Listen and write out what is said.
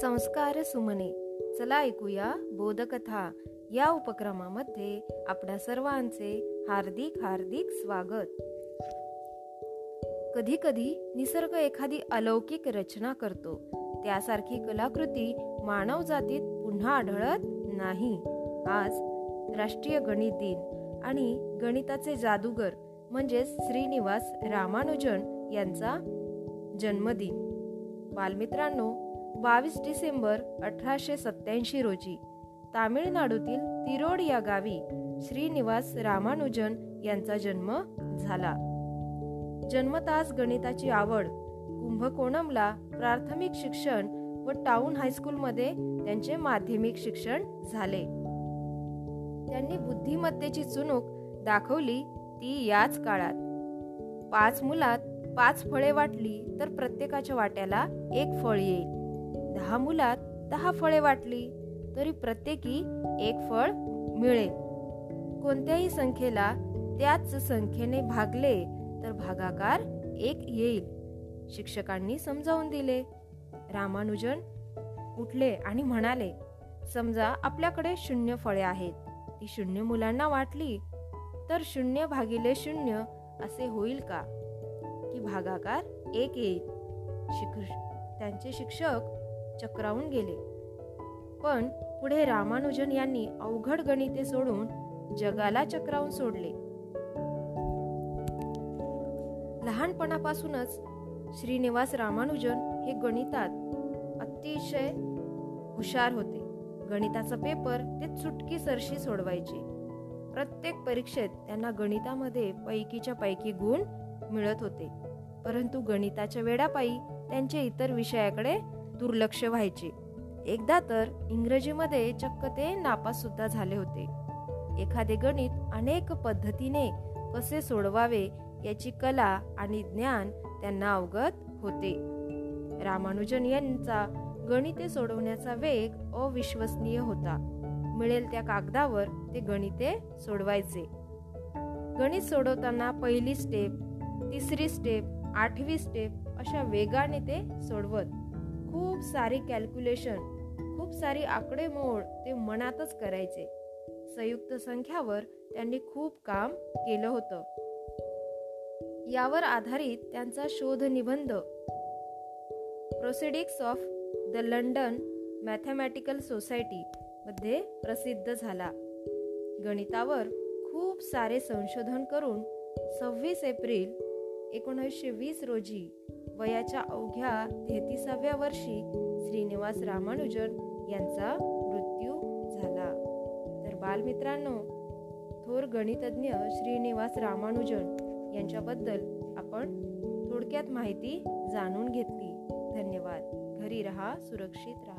संस्कार सुमने. चला ऐकूया बोधकथा. या उपक्रमामध्ये आपल्या सर्वांचे हार्दिक हार्दिक स्वागत. कधी कधी निसर्ग एखादी अलौकिक रचना करतो. त्यासारखी कलाकृती मानव जातीत पुन्हा आढळत नाही. आज राष्ट्रीय गणित दिन आणि गणिताचे जादूगर म्हणजेच श्रीनिवास रामानुजन यांचा जन्मदिन. बालमित्रांनो बावीस डिसेंबर अठराशे सत्याऐंशी रोजी तामिळनाडूतील तिरोड या गावी श्रीनिवास रामानुजन यांचा जन्म झाला. जन्मतास गणिताची आवड कुंभकोणमला प्राथमिक शिक्षण व टाउन हायस्कूलमध्ये त्यांचे माध्यमिक शिक्षण झाले. त्यांनी बुद्धिमत्तेची चुणूक दाखवली ती याच काळात. पाच मुलात पाच फळे वाटली तर प्रत्येकाच्या वाट्याला एक फळ येईल. दहा मुलात दहा फळे वाटली तरी प्रत्येकी एक फळ मिळेल. कोणत्याही संख्येला त्याच संख्येने भागले तर भागाकार एक येईल शिक्षकांनी समजावून दिले. रामानुजन उठले आणि म्हणाले समजा आपल्याकडे शून्य फळे आहेत ती शून्य मुलांना वाटली तर शून्य भागिले शून्य असे होईल का? की भागाकार एक येईल. शिक त्यांचे शिक्षक चक्रावून गेले. पण पुढे रामानुजन यांनी अवघड गणिते सोडून जगाला चक्रावून सोडले. लहानपणापासूनच श्रीनिवास रामानुजन हे गणितात अतिशय हुशार होते. गणिताचा पेपर ते चुटकी सरशी सोडवायचे. प्रत्येक परीक्षेत त्यांना गणितामध्ये पैकीच्या पैकी गुण मिळत होते. परंतु गणिताच्या वेडापायी त्यांचे इतर विषयाकडे दुर्लक्ष व्हायचे. एकदा तर इंग्रजीमध्ये चक्क ते नापास सुद्धा झाले होते. एखादे गणित अनेक पद्धतीने कसे सोडवावे याची कला आणि ज्ञान त्यांना अवगत होते. रामानुजन यांचा गणिते सोडवण्याचा वेग अविश्वसनीय होता. मिळेल त्या कागदावर ते गणिते सोडवायचे. गणित सोडवताना पहिली स्टेप तिसरी स्टेप आठवी स्टेप अशा वेगाने ते सोडवत. खूप सारी कॅल्क्युलेशन खूप सारी आकडेमोड ते मनातच करायचे. संयुक्त संख्यावर त्यांनी खूप काम केलं होतं. यावर आधारित त्यांचा शोध निबंध. Proceedings of the London Mathematical Society मध्ये प्रसिद्ध झाला. गणितावर खूप सारे संशोधन करून सव्वीस एप्रिल एकोणीसशे वीस रोजी वयाच्या अवघ्या तेहतीसाव्या वर्षी श्रीनिवास रामानुजन यांचा मृत्यू झाला. तर बालमित्रांनो थोर गणितज्ञ श्रीनिवास रामानुजन यांच्याबद्दल आपण थोडक्यात माहिती जाणून घेतली. धन्यवाद. घरी रहा सुरक्षित रहा.